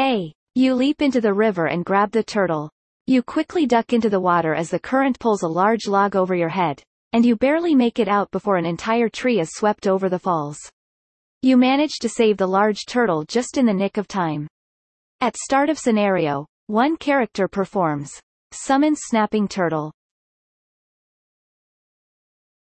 A. You leap into the river and grab the turtle. You quickly duck into the water as the current pulls a large log over your head, and you barely make it out before an entire tree is swept over the falls. You manage to save the large turtle just in the nick of time. At start of scenario, one character performs Summon Snapping Turtle.